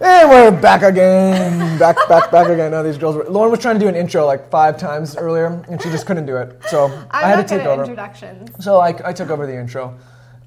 And we're back again. Back, back, back again. Now these girls were. Lauryn was trying to do an intro like five times earlier, and she just couldn't do it. So I'm I had to take over. introductions. So I, I took over the intro.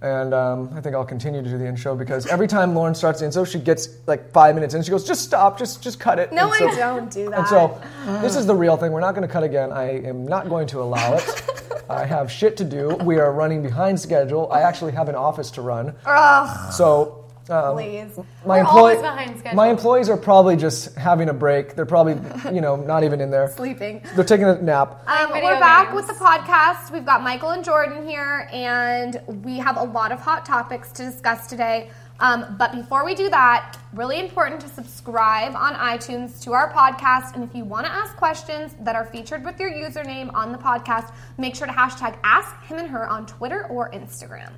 And um, I think I'll continue to do the intro because every time Lauryn starts the intro, she gets like five minutes in. She goes, "Just stop, just just cut it." No, And so- I don't do that. And so, this is the real thing. We're not going to cut again. I am not going to allow it. I have shit to do. We are running behind schedule. I actually have an office to run. Ugh, So, um, please. my We're employee, always behind schedule. my employees are probably just having a break. They're probably, you know, not even in there. Sleeping. They're taking a nap. Um, we're back with the podcast. We've got Michael and Jordan here, and we have a lot of hot topics to discuss today. Um, but before we do that, really important to subscribe on iTunes to our podcast. And if you want to ask questions that are featured with your username on the podcast, make sure to hashtag Ask Him and Her on Twitter or Instagram.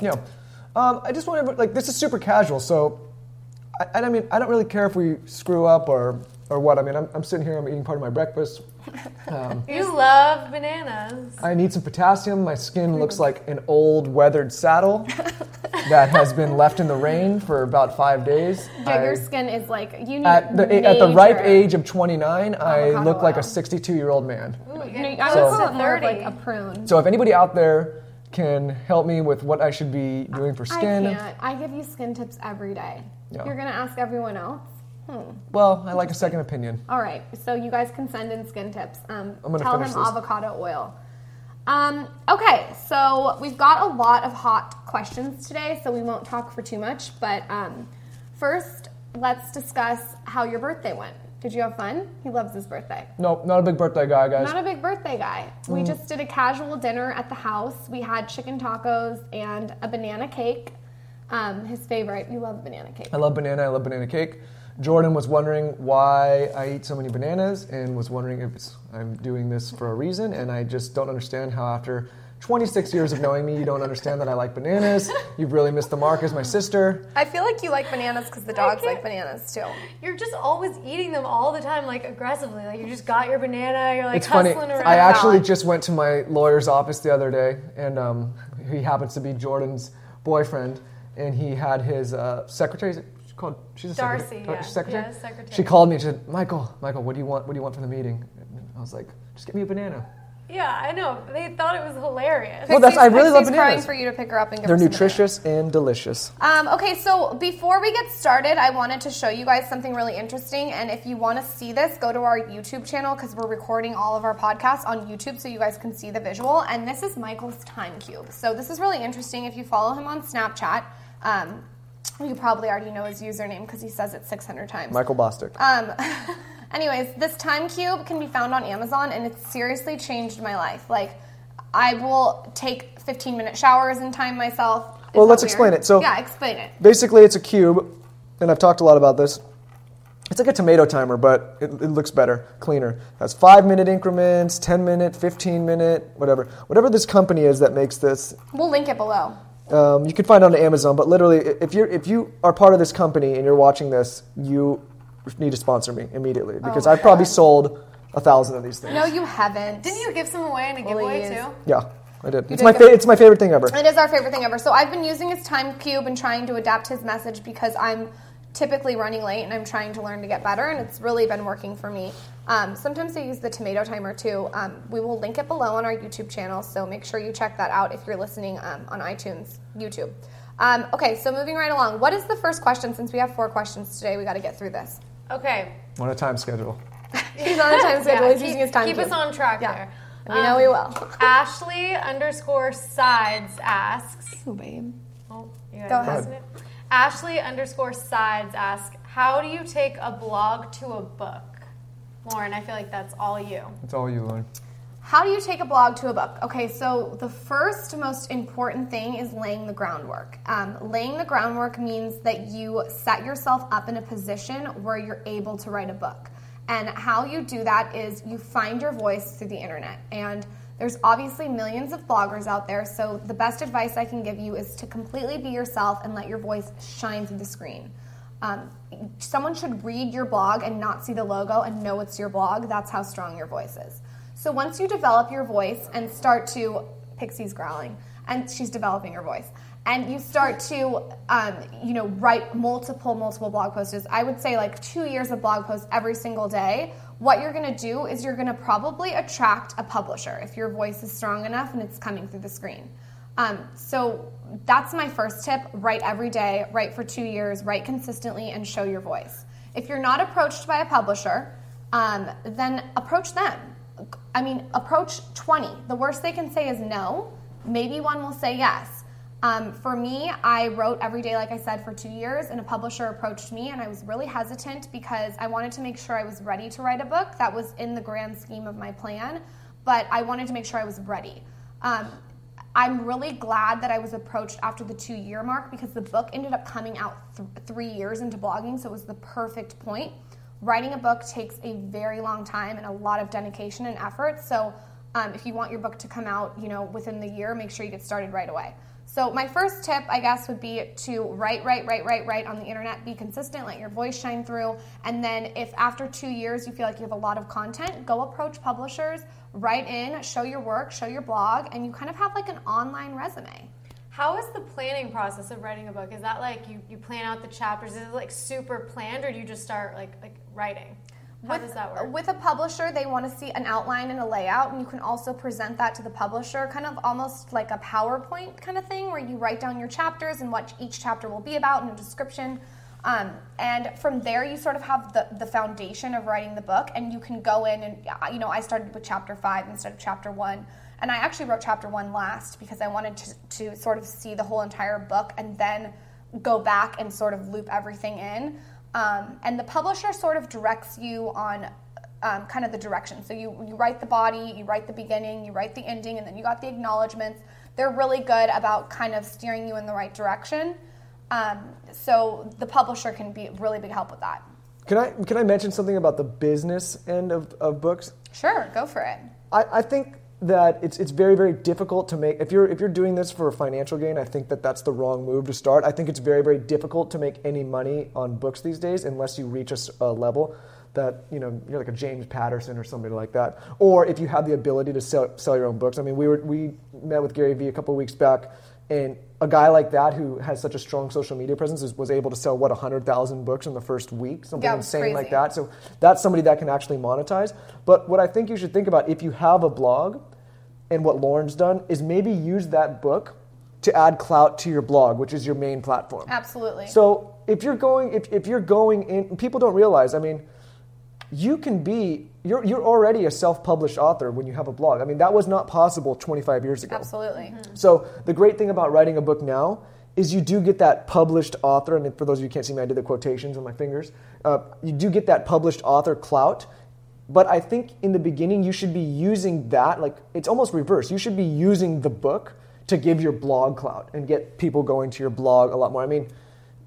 Yeah. Um, I just want to like this is super casual, so I, I mean I don't really care if we screw up or or what. I mean I'm, I'm sitting here, I'm eating part of my breakfast. You love bananas. I need some potassium. My skin looks like an old weathered saddle that has been left in the rain for about five days. Yeah, I- your skin is like you need at the at the ripe age of 29, I Avocado look like a 62 year old man. Ooh, You know, getting I So- would call it more like a prune. So if anybody out there can help me with what I should be doing for skin, I can't. I give you skin tips every day. Yeah. You're gonna ask everyone else. well, I like a second opinion. All right, so you guys can send in skin tips. Um, I'm gonna tell him avocado oil. Um, okay, so we've got a lot of hot questions today, so we won't talk for too much. But um, first, let's discuss how your birthday went. Did you have fun? He loves his birthday. Nope, not a big birthday guy, guys. Not a big birthday guy. We Mm. just did a casual dinner at the house. We had chicken tacos and a banana cake. Um, his favorite. You love banana cake. I love banana. I love banana cake. Jordan was wondering why I eat so many bananas and was wondering if I'm doing this for a reason. And I just don't understand how, after 26 years of knowing me, you don't understand that I like bananas. You've really missed the mark as my sister. I feel like you like bananas because the dogs like bananas too. You're just always eating them all the time, like aggressively. Like you just got your banana. You're like it's funny. around. I actually just went to my lawyer's office the other day, and um, he happens to be Jordan's boyfriend, and he had his uh, secretary. is it called she's a Darcy, secretary. yeah. secretary. Yeah, secretary. She called me and she said, "Michael, Michael, what do you want? What do you want from the meeting?" And I was like, "Just get me a banana." Yeah, I know. They thought it was hilarious. Well, that's- I really love Pixie's crying bananas. for you to pick her up and give They're her some nutritious and delicious. Um, okay, so before we get started, I wanted to show you guys something really interesting. And if you want to see this, go to our YouTube channel because we're recording all of our podcasts on YouTube so you guys can see the visual. And this is Michael's time cube. So this is really interesting. If you follow him on Snapchat, um, you probably already know his username because he says it 600 times. Michael Bosstick. Um, anyways, this time cube can be found on Amazon, and it's seriously changed my life. Like, I will take 15 minute showers and time myself. Is Well, let's weird? explain it. So- yeah, explain it. Basically, it's a cube, and I've talked a lot about this. It's like a tomato timer, but it, it looks better, cleaner. It has five minute increments, 10 minute, 15 minute, whatever. Whatever this company is that makes this, We'll link it below. um, you can find it on Amazon. But literally, if you're if you are part of this company and you're watching this, you need to sponsor me immediately because Oh, I've probably sold a thousand of these things. No, you haven't. Didn't you give some away in a giveaway too? Yeah, I did. It's did my fa- it's my favorite thing ever. It is our favorite thing ever. So I've been using his time cube and trying to adapt his message because I'm typically running late and I'm trying to learn to get better, and it's really been working for me. Um, sometimes I use the tomato timer too. Um, we will link it below on our YouTube channel, so make sure you check that out if you're listening um, on iTunes, YouTube. Um, okay, so moving right along. What is the first question? Since we have four questions today, we got to get through this. Okay. On a time schedule. He's on a time schedule. Yeah, He's keep, using his time keep cube. us on track Yeah. there. And we know um, we will. Ashley underscore sides asks. Ooh, babe. Oh, you guys Go ahead. listening? Ashley underscore sides asks, how do you take a blog to a book? Lauryn, I feel like that's all you. It's all you, Lauryn. How do you take a blog to a book? Okay, so the first most important thing is laying the groundwork. Um, laying the groundwork means that you set yourself up in a position where you're able to write a book. And how you do that is you find your voice through the internet. And there's obviously millions of bloggers out there, so the best advice I can give you is to completely be yourself and let your voice shine through the screen. Um, someone should read your blog and not see the logo and know it's your blog. That's how strong your voice is. So once you develop your voice and start to, Pixie's growling, and she's developing her voice, and you start to, um, you know, write multiple, multiple blog posts. I would say like two years of blog posts every single day. What you're going to do is you're going to probably attract a publisher if your voice is strong enough and it's coming through the screen. Um, so that's my first tip. Write every day, write for two years, write consistently, and show your voice. If you're not approached by a publisher, um, then approach them. I mean, approach 20. The worst they can say is no. Maybe one will say yes. Um, for me, I wrote every day, like I said, for two years, and a publisher approached me, and I was really hesitant because I wanted to make sure I was ready to write a book. That was in the grand scheme of my plan, but I wanted to make sure I was ready. Um, I'm really glad that I was approached after the two year mark because the book ended up coming out th- three years into blogging, so it was the perfect point. Writing a book takes a very long time and a lot of dedication and effort. So, um, if you want your book to come out, you know, within the year, make sure you get started right away. So, my first tip, I guess, would be to write, write, write, write, write on the internet. Be consistent, let your voice shine through. And then, if after two years you feel like you have a lot of content, go approach publishers, write in, show your work, show your blog, and you kind of have like an online resume. How is the planning process of writing a book? Is that like you, you plan out the chapters? Is it like super planned, or do you just start like like writing? How with, does that work? With a publisher, they want to see an outline and a layout, and you can also present that to the publisher, kind of almost like a PowerPoint kind of thing, where you write down your chapters and what each chapter will be about and a description. Um, and from there, you sort of have the, the foundation of writing the book, and you can go in and, you know, I started with chapter five instead of chapter one. And I actually wrote chapter one last because I wanted to, to sort of see the whole entire book and then go back and sort of loop everything in. Um, and the publisher sort of directs you on um, kind of the direction. So you, you write the body, you write the beginning, you write the ending, and then you got the acknowledgments. They're really good about kind of steering you in the right direction. Um, so the publisher can be really big help with that. Can I can I mention something about the business end of, of books? Sure, go for it. I, I think that it's it's very very difficult to make if you're if you're doing this for a financial gain. I think that that's the wrong move to start. I think it's very very difficult to make any money on books these days unless you reach a, a level that you know you're like a James Patterson or somebody like that, or if you have the ability to sell sell your own books. I mean, we were we met with Gary Vee a couple of weeks back, and a guy like that who has such a strong social media presence is, was able to sell what 100,000 books in the first week, something Yeah, insane crazy. like that. So that's somebody that can actually monetize. But what I think you should think about if you have a blog, and what Lauryn's done is maybe use that book to add clout to your blog, which is your main platform. Absolutely. So if you're going, if, if you're going in, people don't realize. I mean, you can be. You're, you're already a self-published author when you have a blog. I mean, that was not possible 25 years ago. Absolutely. So the great thing about writing a book now is you do get that published author, and for those of you who can't see me, I did the quotations on my fingers. Uh, you do get that published author clout, but I think in the beginning you should be using that like it's almost reverse. You should be using the book to give your blog clout and get people going to your blog a lot more. I mean,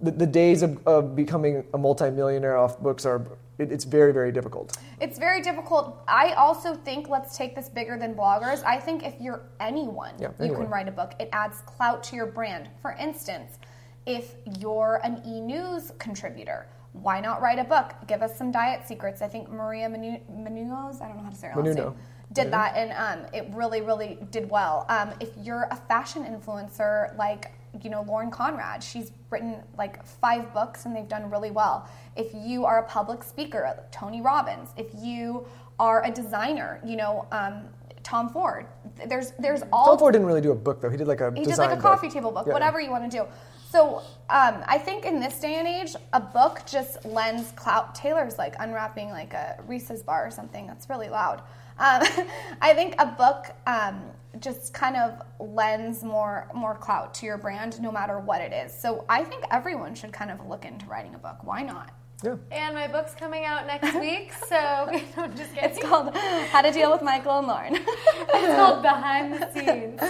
the, the days of, of becoming a multimillionaire off books are it, it's very very difficult. It's very difficult. I also think let's take this bigger than bloggers. I think if you're anyone, Yeah, you can write a book. It adds clout to your brand. For instance, if you're an e-news contributor, why not write a book? Give us some diet secrets. I think Maria Menu- Menounos, I don't know how to say her last name, did that, and um, it really, really did well. Um, if you're a fashion influencer like you know Lauren Conrad, she's written like five books and they've done really well. If you are a public speaker, Tony Robbins. If you are a designer, you know um, Tom Ford. There's there's all Tom Ford didn't really do a book though. He did like a he did like a book. coffee table book, Yeah. whatever you want to do. So um, I think in this day and age, a book just lends clout. Taylor's like unwrapping like a Reese's bar or something. That's really loud. Um, I think a book um, just kind of lends more more clout to your brand, no matter what it is. So I think everyone should kind of look into writing a book. Why not? Yeah. And my book's coming out next week, so I'm just kidding. It's called How to Deal with Michael and Lauryn. It's called Behind the Scenes.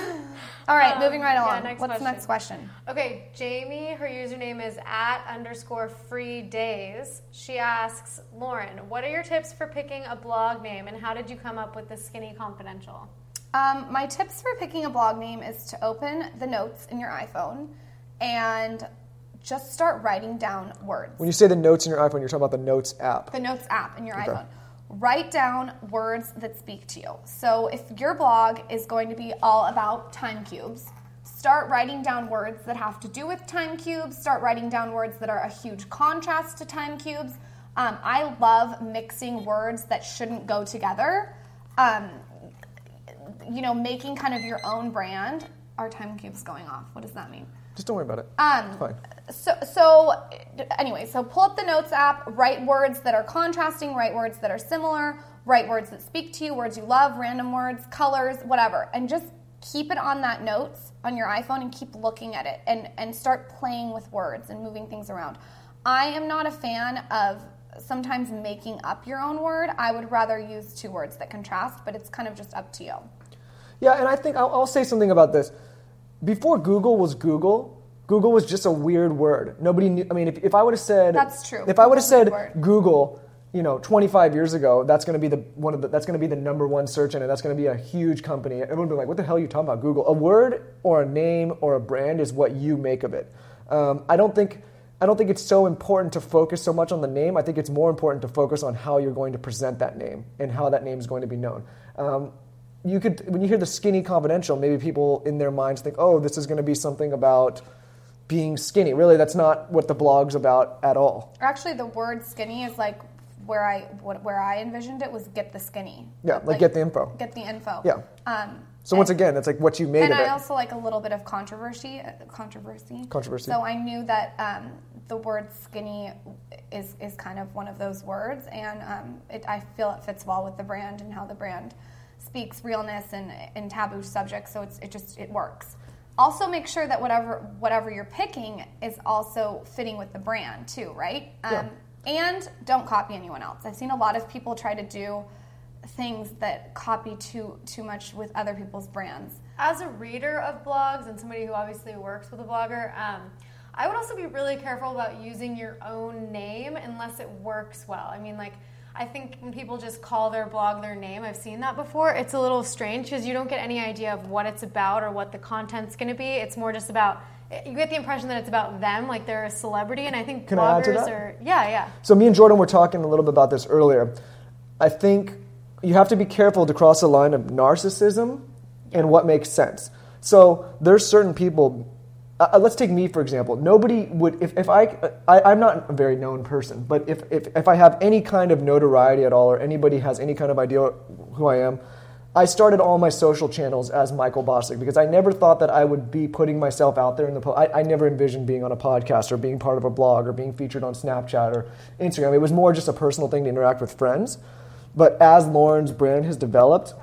All right, Um, moving right yeah, along. next What's the question. next question? Okay, Jamie, her username is at underscore free days. She asks, Lauryn, what are your tips for picking a blog name and how did you come up with the Skinny Confidential? Um, my tips for picking a blog name is to open the notes in your iPhone and just start writing down words. When you say the notes in your iPhone, you're talking about the Notes app. The notes app in your Okay. iPhone. Write down words that speak to you. So if your blog is going to be all about time cubes, start writing down words that have to do with time cubes. Start writing down words that are a huge contrast to time cubes. Um, I love mixing words that shouldn't go together. Um, you know, making kind of your own brand. Our time keeps going off. What does that mean? Just don't worry about it. Um, it's fine. So, so anyway, so pull up the notes app, write words that are contrasting, write words that are similar, write words that speak to you, words you love, random words, colors, whatever, and just keep it on that notes on your iPhone and keep looking at it and, and start playing with words and moving things around. I am not a fan of sometimes making up your own word. I would rather use two words that contrast, but it's kind of just up to you. Yeah, and I think I'll, I'll say something about this. Before Google was Google, Google was just a weird word. Nobody knew. I mean, if, if I would have said That's true. If I would have said. Google, you know, 25 years ago, that's going to be the one of the that's going to be the number one search engine. That's going to be a huge company. Everyone would be like, "What the hell are you talking about?" Google. A word or a name or a brand is what you make of it. Um, I don't think. I don't think it's so important to focus so much on the name. I think it's more important to focus on how you're going to present that name and how that name is going to be known. Um, you could, when you hear the skinny confidential, maybe people in their minds think, "Oh, this is going to be something about being skinny." Really, that's not what the blog's about at all. Actually, the word skinny is like where I where I envisioned it was get the skinny. Yeah, like, get the info. Get the info. Yeah. Um, So once again, it's like what you made and of I it. also like a little bit of controversy. uh, Controversy. Controversy. So I knew that um, the word skinny is is kind of one of those words, and um, it, I feel it fits well with the brand and how the brand speaks realness and, and taboo subjects. So it's it just it works. Also, make sure that whatever whatever you're picking is also fitting with the brand too, right? Um, Yeah. And don't copy anyone else. I've seen a lot of people try to do things that copy too too much with other people's brands. As a reader of blogs and somebody who obviously works with a blogger, um, I would also be really careful about using your own name unless it works well. I mean, like, I think when people just call their blog their name, I've seen that before. It's a little strange because you don't get any idea of what it's about or what the content's going to be. It's more just about, you get the impression that it's about them, like they're a celebrity. And I think Can I bloggers that? are, yeah, yeah. So me and Jordan were talking a little bit about this earlier. I think you have to be careful to cross the line of narcissism and what makes sense. So there's certain people. Uh, let's take me for example. Nobody would if, if I, I I'm not a very known person, but if, if if I have any kind of notoriety at all, or anybody has any kind of idea who I am, I started all my social channels as Michael Bosstick because I never thought that I would be putting myself out there in the. Po- I, I never envisioned being on a podcast or being part of a blog or being featured on Snapchat or Instagram. It was more just a personal thing to interact with friends. But as Lauryn's brand has developed,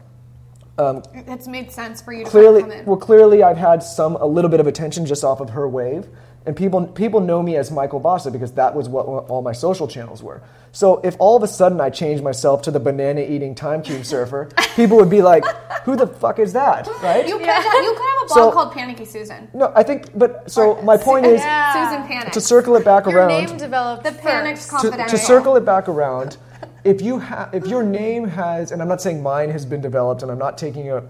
Um, it's made sense for you to clearly, come in. well, clearly I've had some a little bit of attention just off of her wave, and people people know me as Michael Bossa because that was what all my social channels were. So if all of a sudden I changed myself to the banana eating time cube surfer, people would be like, "Who the fuck is that?" Right? You could, have, you could have a blog So- called Panicky Susan. no, I think, but so my point is Yeah. Susan Panic. to circle it back Your around. name developed the Panicked first. to, Confidential. to circle it back around, if you ha- if your name has, and I'm not saying mine has been developed, and I'm not taking a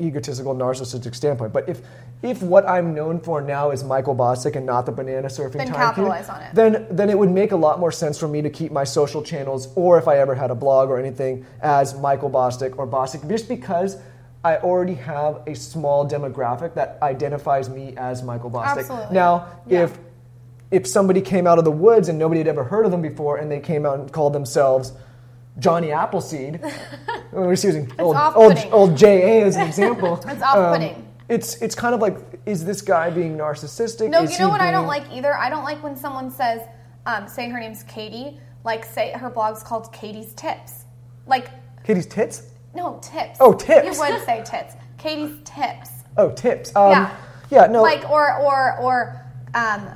egotistical narcissistic standpoint, but if if what I'm known for now is Michael Bosstick and not the banana surfing Then time capitalize cube, on it. then then it would make a lot more sense for me to keep my social channels, or if I ever had a blog or anything, as Michael Bosstick or Bosstick, just because. I already have a small demographic that identifies me as Michael Bosstick. Absolutely. Now, Yeah. if if somebody came out of the woods and nobody had ever heard of them before and they came out and called themselves Johnny Appleseed, we're just using old, old, old JA as an example. It's off-putting. Um, it's, it's kind of like, is this guy being narcissistic? No, Is you know what I don't like either? I don't like when someone says, um, say her name's Katie, like say her blog's called Katie's Tips. Like, Katie's tits? no, tips. Oh, tips. You would say tits. Katie's Tips. Oh, tips. Um, yeah. Yeah, no. Like, or, or, or, um,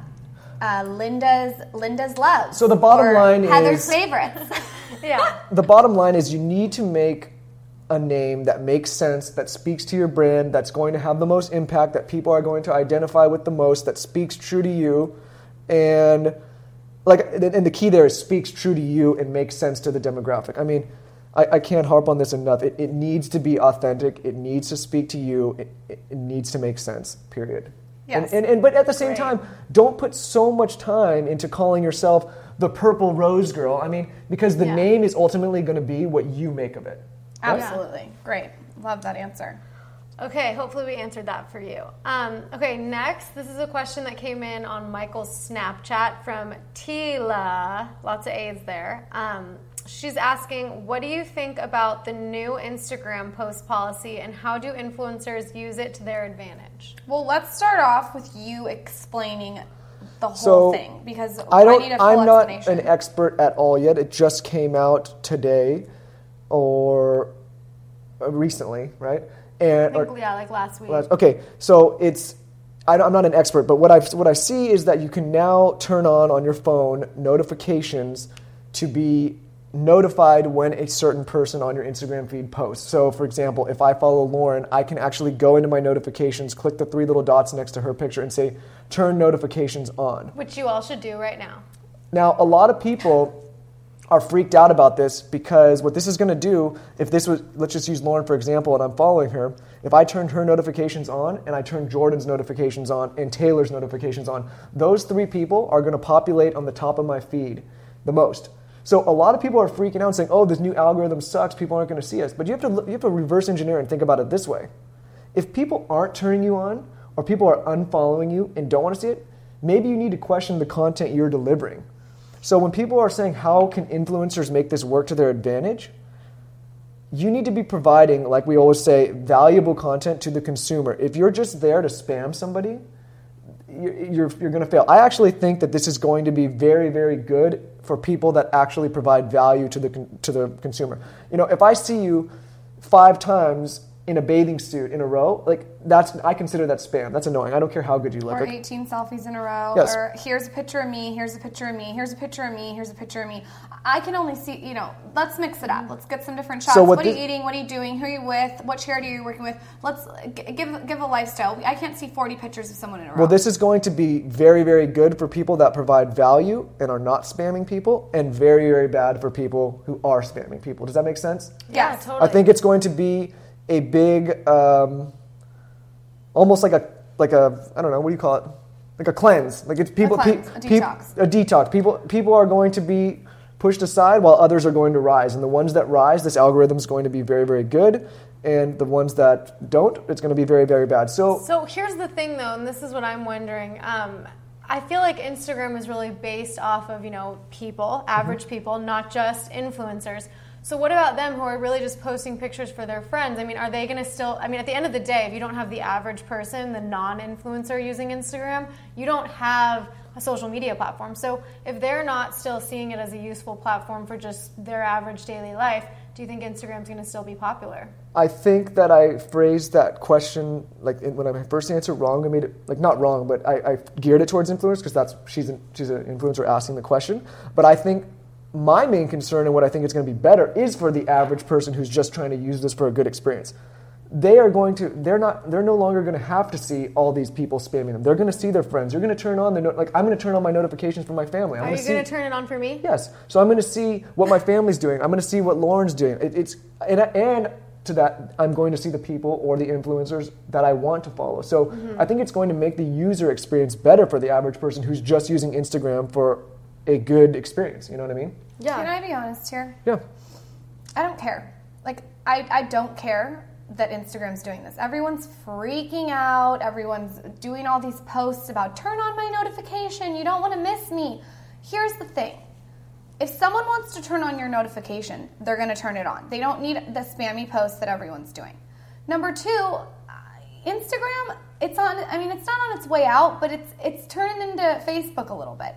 uh, Linda's Linda's love. So the bottom line Heather's is- favorites. Yeah. the bottom line is you need to make a name that makes sense, that speaks to your brand, that's going to have the most impact, that people are going to identify with the most, that speaks true to you, and like, and the key there is speaks true to you and makes sense to the demographic. I mean, I, I can't harp on this enough. It, it needs to be authentic. It needs to speak to you. It, it, it needs to make sense. Period. Yes. And, and, and but at the same Great. time, don't put so much time into calling yourself the purple rose girl. I mean, because the Yeah. name is ultimately going to be what you make of it. Absolutely. Great. Love that answer. Okay, hopefully we answered that for you. Um, okay, next, this is a question that came in on Michael's Snapchat from Tila. Lots of A's there. Um, she's asking, what do you think about the new Instagram post policy and how do influencers use it to their advantage? Well, let's start off with you explaining the whole So, thing because I I don't. need a full I'm not an expert at all yet. It just came out today, or uh, recently, right? I And or- yeah, like last week. Well, Okay, so it's I, am not an expert, but what I what I see is that you can now turn on on your phone notifications to be notified when a certain person on your Instagram feed posts. So, for example, if I follow Lauryn, I can actually go into my notifications, click the three little dots next to her picture, and say "Turn notifications on." Which you all should do right now. Now, a lot of people are freaked out about this because what this is going to do, if this was, let's just use Lauryn for example, and I'm following her, if I turned her notifications on and I turned Jordan's notifications on and Taylor's notifications on, those three people are going to populate on the top of my feed the most. So a lot of people are freaking out saying, oh, this new algorithm sucks, people aren't going to see us. But you have to, you have to reverse engineer and think about it this way. If people aren't turning you on or people are unfollowing you and don't want to see it, maybe you need to question the content you're delivering. So when people are saying how can influencers make this work to their advantage, you need to be providing, like we always say, valuable content to the consumer. If you're just there to spam somebody, you're, you're, you're going to fail. I actually think that this is going to be very, very good for people that actually provide value to the, to the consumer. You know, if I see you five times in a bathing suit in a row, like that's I consider that spam. That's annoying. I don't care how good you look. or Like, 18 selfies in a row, Yes. or here's a picture of me, here's a picture of me, here's a picture of me, here's a picture of me. I can only see, you know, let's mix it up. Let's get some different shots. So what what are you eating? What are you doing? Who are you with? What charity are you working with? Let's g- give give a lifestyle. I can't see 40 pictures of someone in a row. Well, this is going to be very, very good for people that provide value and are not spamming people, and very, very bad for people who are spamming people. Does that make sense? Yeah, Yes. totally. I think it's going to be a big, um, almost like a like a I don't know what do you call it? Like a cleanse. Like it's people, cleanse, a pe- detox. a detox. People people are going to be pushed aside while others are going to rise, and the ones that rise, this algorithm is going to be very, very good, and the ones that don't, it's going to be very, very bad. So So here's the thing, though, and this is what I'm wondering. Um, I feel like Instagram is really based off of you know people, average people, not just influencers. So what about them who are really just posting pictures for their friends? I mean, are they going to still? I mean, at the end of the day, if you don't have the average person, the non-influencer using Instagram, you don't have a social media platform. So if they're not still seeing it as a useful platform for just their average daily life, do you think Instagram's going to still be popular? I think that I phrased that question like when I first answered wrong. I made it like not wrong, but I, I geared it towards influencers because that's she's an, she's an influencer asking the question. But I think my main concern and what I think is going to be better is for the average person who's just trying to use this for a good experience. They are going to they're not they're no longer going to have to see all these people spamming them. They're going to see their friends. You're going to turn on the no, like I'm going to turn on my notifications for my family. I'm Are gonna you see, going to turn it on for me? Yes. So I'm going to see what my family's doing. I'm going to see what Lauryn's doing. It, it's and, and to that, I'm going to see the people or the influencers that I want to follow. So mm-hmm. I think it's going to make the user experience better for the average person who's just using Instagram for a good experience. You know what I mean? Yeah. Can I be honest here? Yeah. I don't care. Like, I, I don't care that Instagram's doing this. Everyone's freaking out. Everyone's doing all these posts about turn on my notification. You don't want to miss me. Here's the thing if someone wants to turn on your notification, they're going to turn it on. They don't need the spammy posts that everyone's doing. Number two, uh, Instagram, it's on, I mean, it's not on its way out, but it's, it's turned into Facebook a little bit.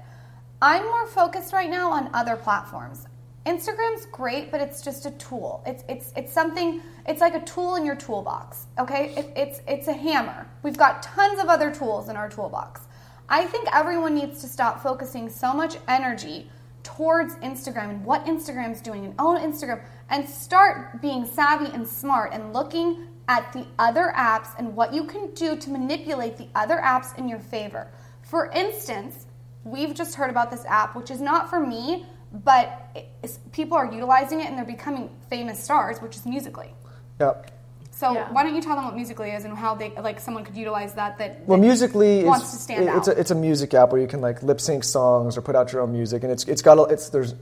I'm more focused right now on other platforms. Instagram's great, but it's just a tool. It's it's it's something. It's like a tool in your toolbox. Okay, it, it's it's a hammer. We've got tons of other tools in our toolbox. I think everyone needs to stop focusing so much energy towards Instagram and what Instagram's doing and own Instagram and start being savvy and smart and looking at the other apps and what you can do to manipulate the other apps in your favor. For instance, we've just heard about this app, which is not for me, but it's, people are utilizing it and they're becoming famous stars, which is Musical.ly. Yep. So Yeah. why don't you tell them what Musical.ly is and how they like someone could utilize that? That Well, that musically wants is to stand it- it's a, it's a music app where you can like lip sync songs or put out your own music, and it's it's got a, it's there's it-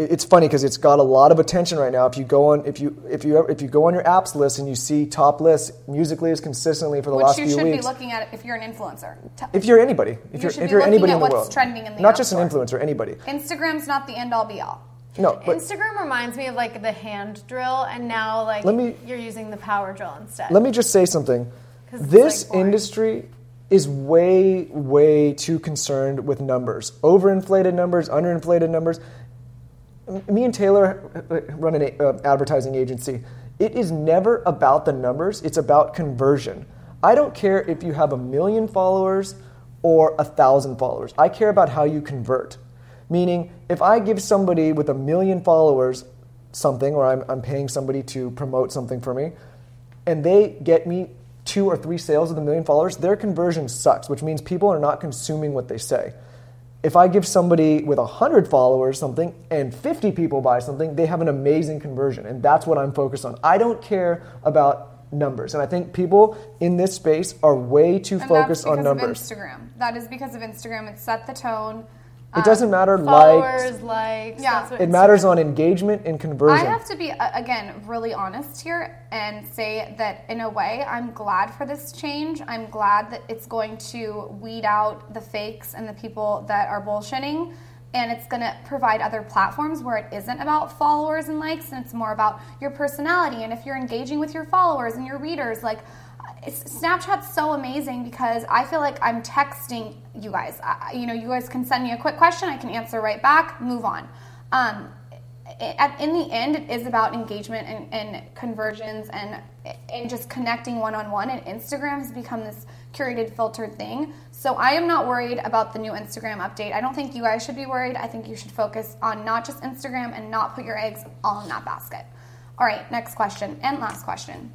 it's funny because it's got a lot of attention right now. If you go on, if you if you if you go on your apps list and you see top lists, Musical.ly is consistently for the Which last you few should weeks. be looking at if you're an influencer. If you're anybody, if You are should if you're anybody at in the what's world, trending in the not App just an influencer, anybody. Instagram's not the end all be all. No, Instagram reminds me of like the hand drill, and now like Let me- you're using the power drill instead. let me just say something. This like, industry is way, way too concerned with numbers. Overinflated numbers, underinflated numbers. Me and Taylor uh, run an uh, advertising agency. It is never about the numbers, it's about conversion. I don't care if you have a million followers or a thousand followers. I care about how you convert. Meaning, if I give somebody with a million followers something, or I'm, I'm paying somebody to promote something for me, and they get me two or three sales with a million followers, their conversion sucks, which means people are not consuming what they say. If I give somebody with 100 followers something and 50 people buy something, they have an amazing conversion. And that's what I'm focused on. I don't care about numbers. And I think people in this space are way too And focused on numbers. Of Instagram. That is because of Instagram. It set the tone. It doesn't um, matter followers, likes. likes. Yeah. that's what It matters Instagram- on engagement and conversion. I have to be again really honest here and say that in a way I'm glad for this change. I'm glad that it's going to weed out the fakes and the people that are bullshitting and it's going to provide other platforms where it isn't about followers and likes and it's more about your personality and if you're engaging with your followers and your readers like it's, Snapchat's so amazing because I feel like I'm texting you guys. I, you know, you guys can send me a quick question, I can answer right back, move on. Um, in the end, it is about engagement and, and conversions and and just connecting one on one. And Instagram has become this curated, filtered thing. So I am not worried about the new Instagram update. I don't think you guys should be worried. I think you should focus on not just Instagram and not put your eggs all in that basket. All right, next question and last question.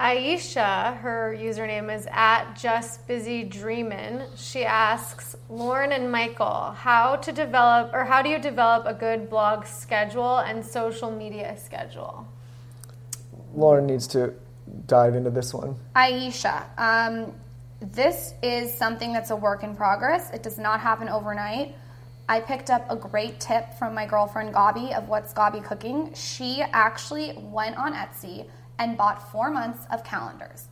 Aisha, her username is at just busy dreamin'. She asks Lauryn and Michael how to develop or how do you develop a good blog schedule and social media schedule? Lauryn needs to dive into this one. Aisha, um, this is something that's a work in progress. It does not happen overnight. I picked up a great tip from my girlfriend Gabi of What's Gabi Cooking. She actually went on Etsy and bought four months of calendars.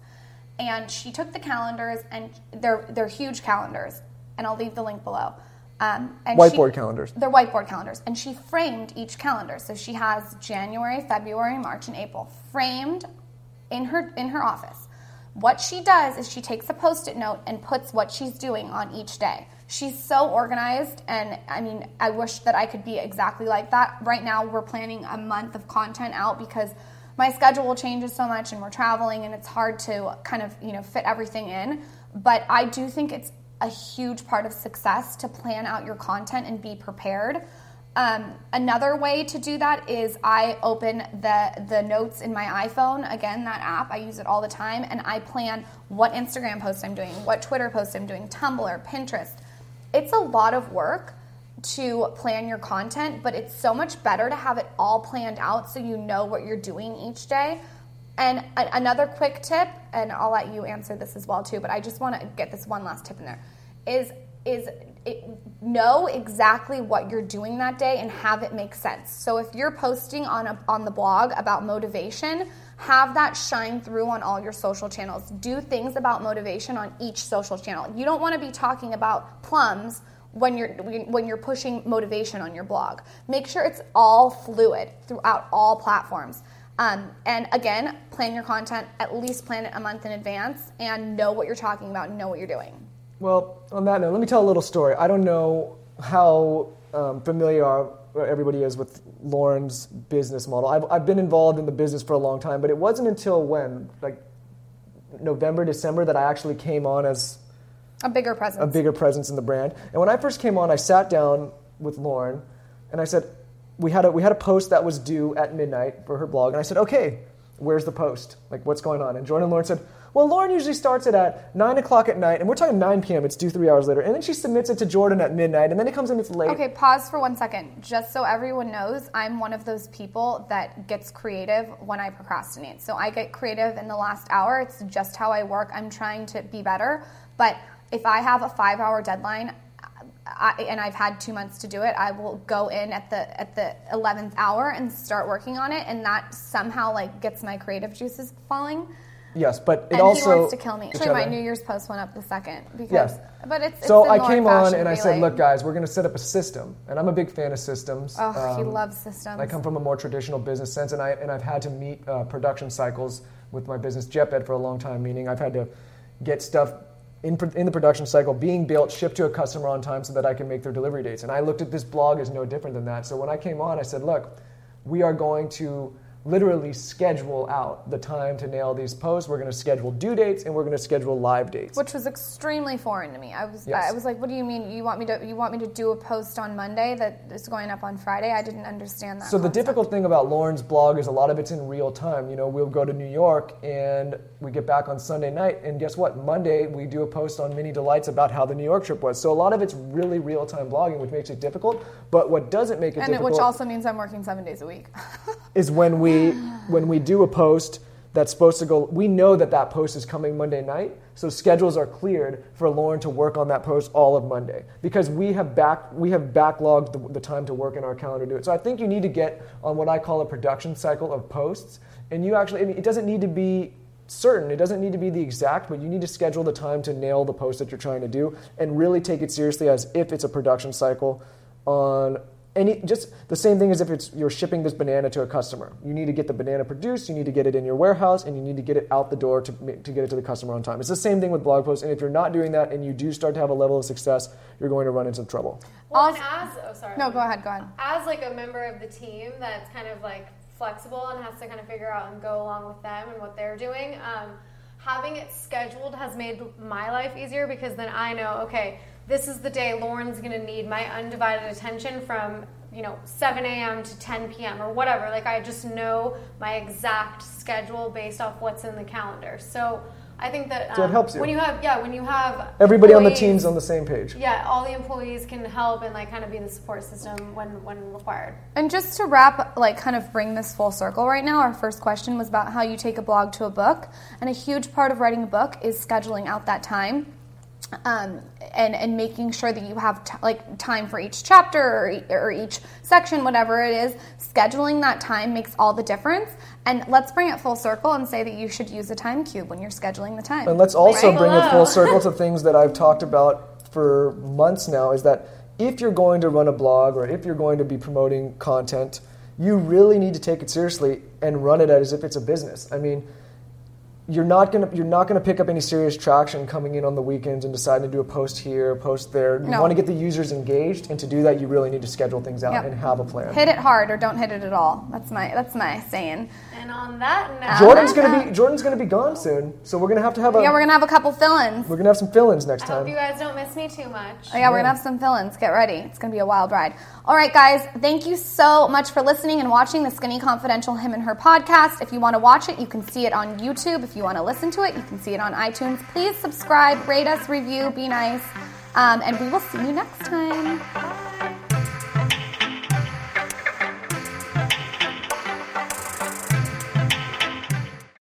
And she took the calendars, and they're, they're huge calendars, and I'll leave the link below. Um, and Whiteboard she- calendars. they're whiteboard calendars, and she framed each calendar. So she has January, February, March, and April framed in her in her office. What she does is she takes a post-it note and puts what she's doing on each day. She's so organized, and I mean, I wish that I could be exactly like that. Right now, we're planning a month of content out because my schedule changes so much, and we're traveling, and it's hard to kind of you know fit everything in. But I do think it's a huge part of success to plan out your content and be prepared. Um, another way to do that is I open the the notes in my iPhone. Again, that app I use it all the time, and I plan what Instagram post I'm doing, what Twitter post I'm doing, Tumblr, Pinterest. It's a lot of work to plan your content, but it's so much better to have it all planned out so you know what you're doing each day. And a- another quick tip, and I'll let you answer this as well too, but I just want to get this one last tip in there, is is it, know exactly what you're doing that day and have it make sense. So if you're posting on a, on the blog about motivation, have that shine through on all your social channels. Do things about motivation on each social channel. You don't want to be talking about plums when you're when you're pushing motivation on your blog. Make sure it's all fluid throughout all platforms. Um, and again, plan your content. At least plan it a month in advance, and know what you're talking about. and Know what you're doing. Well, on that note, let me tell a little story. I don't know how um, familiar everybody is with Lauryn's business model. I've, I've been involved in the business for a long time, but it wasn't until when, like November, December, that I actually came on as A bigger presence. a bigger presence in the brand. And when I first came on, I sat down with Lauryn and I said, we had a, we had a post that was due at midnight for her blog. And I said, okay, where's the post? Like, what's going on? And Jordan and Lauryn said, well, Lauryn usually starts it at 9 o'clock at night. And we're talking 9 p.m. It's due three hours later. And then she submits it to Jordan at midnight. And then it comes in, it's late. Okay, pause for one second. Just so everyone knows, I'm one of those people that gets creative when I procrastinate. So I get creative in the last hour. It's just how I work. I'm trying to be better. But if I have a five hour deadline, I, and I've had two months to do it, I will go in at the at the eleventh hour and start working on it, and that somehow like gets my creative juices flowing. Yes, but it and also he wants to kill me. Actually, my. New Year's post went up the second because. Yes. But it's, it's So I came on and I said, like- "Look, guys, we're going to set up a system." And I'm a big fan of systems. Oh, he Um, loves systems. I come from a more traditional business sense, and I and I've had to meet uh, production cycles with my business JetBed for a long time. Meaning, I've had to get stuff in in the production cycle being built, shipped to a customer on time, so that I can make their delivery dates. And I looked at this blog as no different than that. So when I came on, I said, "Look, we are going to." Literally schedule out the time to nail these posts. We're going to schedule due dates and we're going to schedule live dates. which was extremely foreign to me. I was Yes. I was like, "What do you mean? You want me to you want me to do a post on Monday that is going up on Friday?" I didn't understand that. So the difficult thing about Lauryn's blog is a lot of it's in real time. You know, we'll go to New York and we get back on Sunday night, and guess what? Monday we do a post on Mini Delights about how the New York trip was. So a lot of it's really real time blogging, which makes it difficult. But what doesn't make it difficult? and difficult which also means I'm working seven days a week. is when we when we do a post that's supposed to go. We know that that post is coming Monday night, so schedules are cleared for Lauryn to work on that post all of Monday because we have back we have backlogged the, the time to work in our calendar to do it. So I think you need to get on what I call a production cycle of posts, and you actually it doesn't need to be certain. It doesn't need to be the exact, but you need to schedule the time to nail the post that you're trying to do and really take it seriously as if it's a production cycle on any just the same thing as if it's you're shipping this banana to a customer. You need to get the banana produced, you need to get it in your warehouse, and you need to get it out the door to, to get it to the customer on time. It's the same thing with blog posts, and if you're not doing that and you do start to have a level of success, you're going to run into trouble. Well, and as oh sorry. no, go ahead, go ahead. As like a member of the team that's kind of like flexible and has to kind of figure out and go along with them and what they're doing. Um, having it scheduled has made my life easier because then I know okay, this is the day Lauryn's going to need my undivided attention from you know 7 a.m. to 10 p.m. or whatever. Like I just know my exact schedule based off what's in the calendar. So. I think that um, So it helps you. when you have yeah when you have Everybody on the team's on the same page. yeah, all the employees can help and like kind of be the support system when when required. And just to wrap, like, kind of bring this full circle right now, our first question was about how you take a blog to a book. And a huge part of writing a book is scheduling out that time. Um, and, and making sure that you have t- like time for each chapter or, e- or each section, whatever it is, scheduling that time makes all the difference. And let's bring it full circle and say that you should use a time cube when you're scheduling the time. And let's also Right bring it full circle to things that I've talked about for months now is that if you're going to run a blog or if you're going to be promoting content, you really need to take it seriously and run it as if it's a business. I mean, you're not gonna you're not gonna pick up any serious traction coming in on the weekends and deciding to do a post here, a post there. You No. want to get the users engaged, and to do that, you really need to schedule things out Yep. and have a plan. hit it hard or don't hit it at all. That's my that's my saying. And on that note, Jordan's gonna uh, be Jordan's gonna be gone soon, so we're gonna have to have a Yeah, we're gonna have a couple fill-ins. we're gonna have some fill-ins next I time. hope you guys don't miss me too much. Oh, yeah, we're gonna have some fill-ins. Get ready. It's gonna be a wild ride. All right, guys. Thank you so much for listening and watching the Skinny Confidential Him and Her podcast. If you want to watch it, you can see it on YouTube. If you want to listen to it, you can see it on iTunes. Please subscribe, rate us, review, be nice, um, and we will see you next time.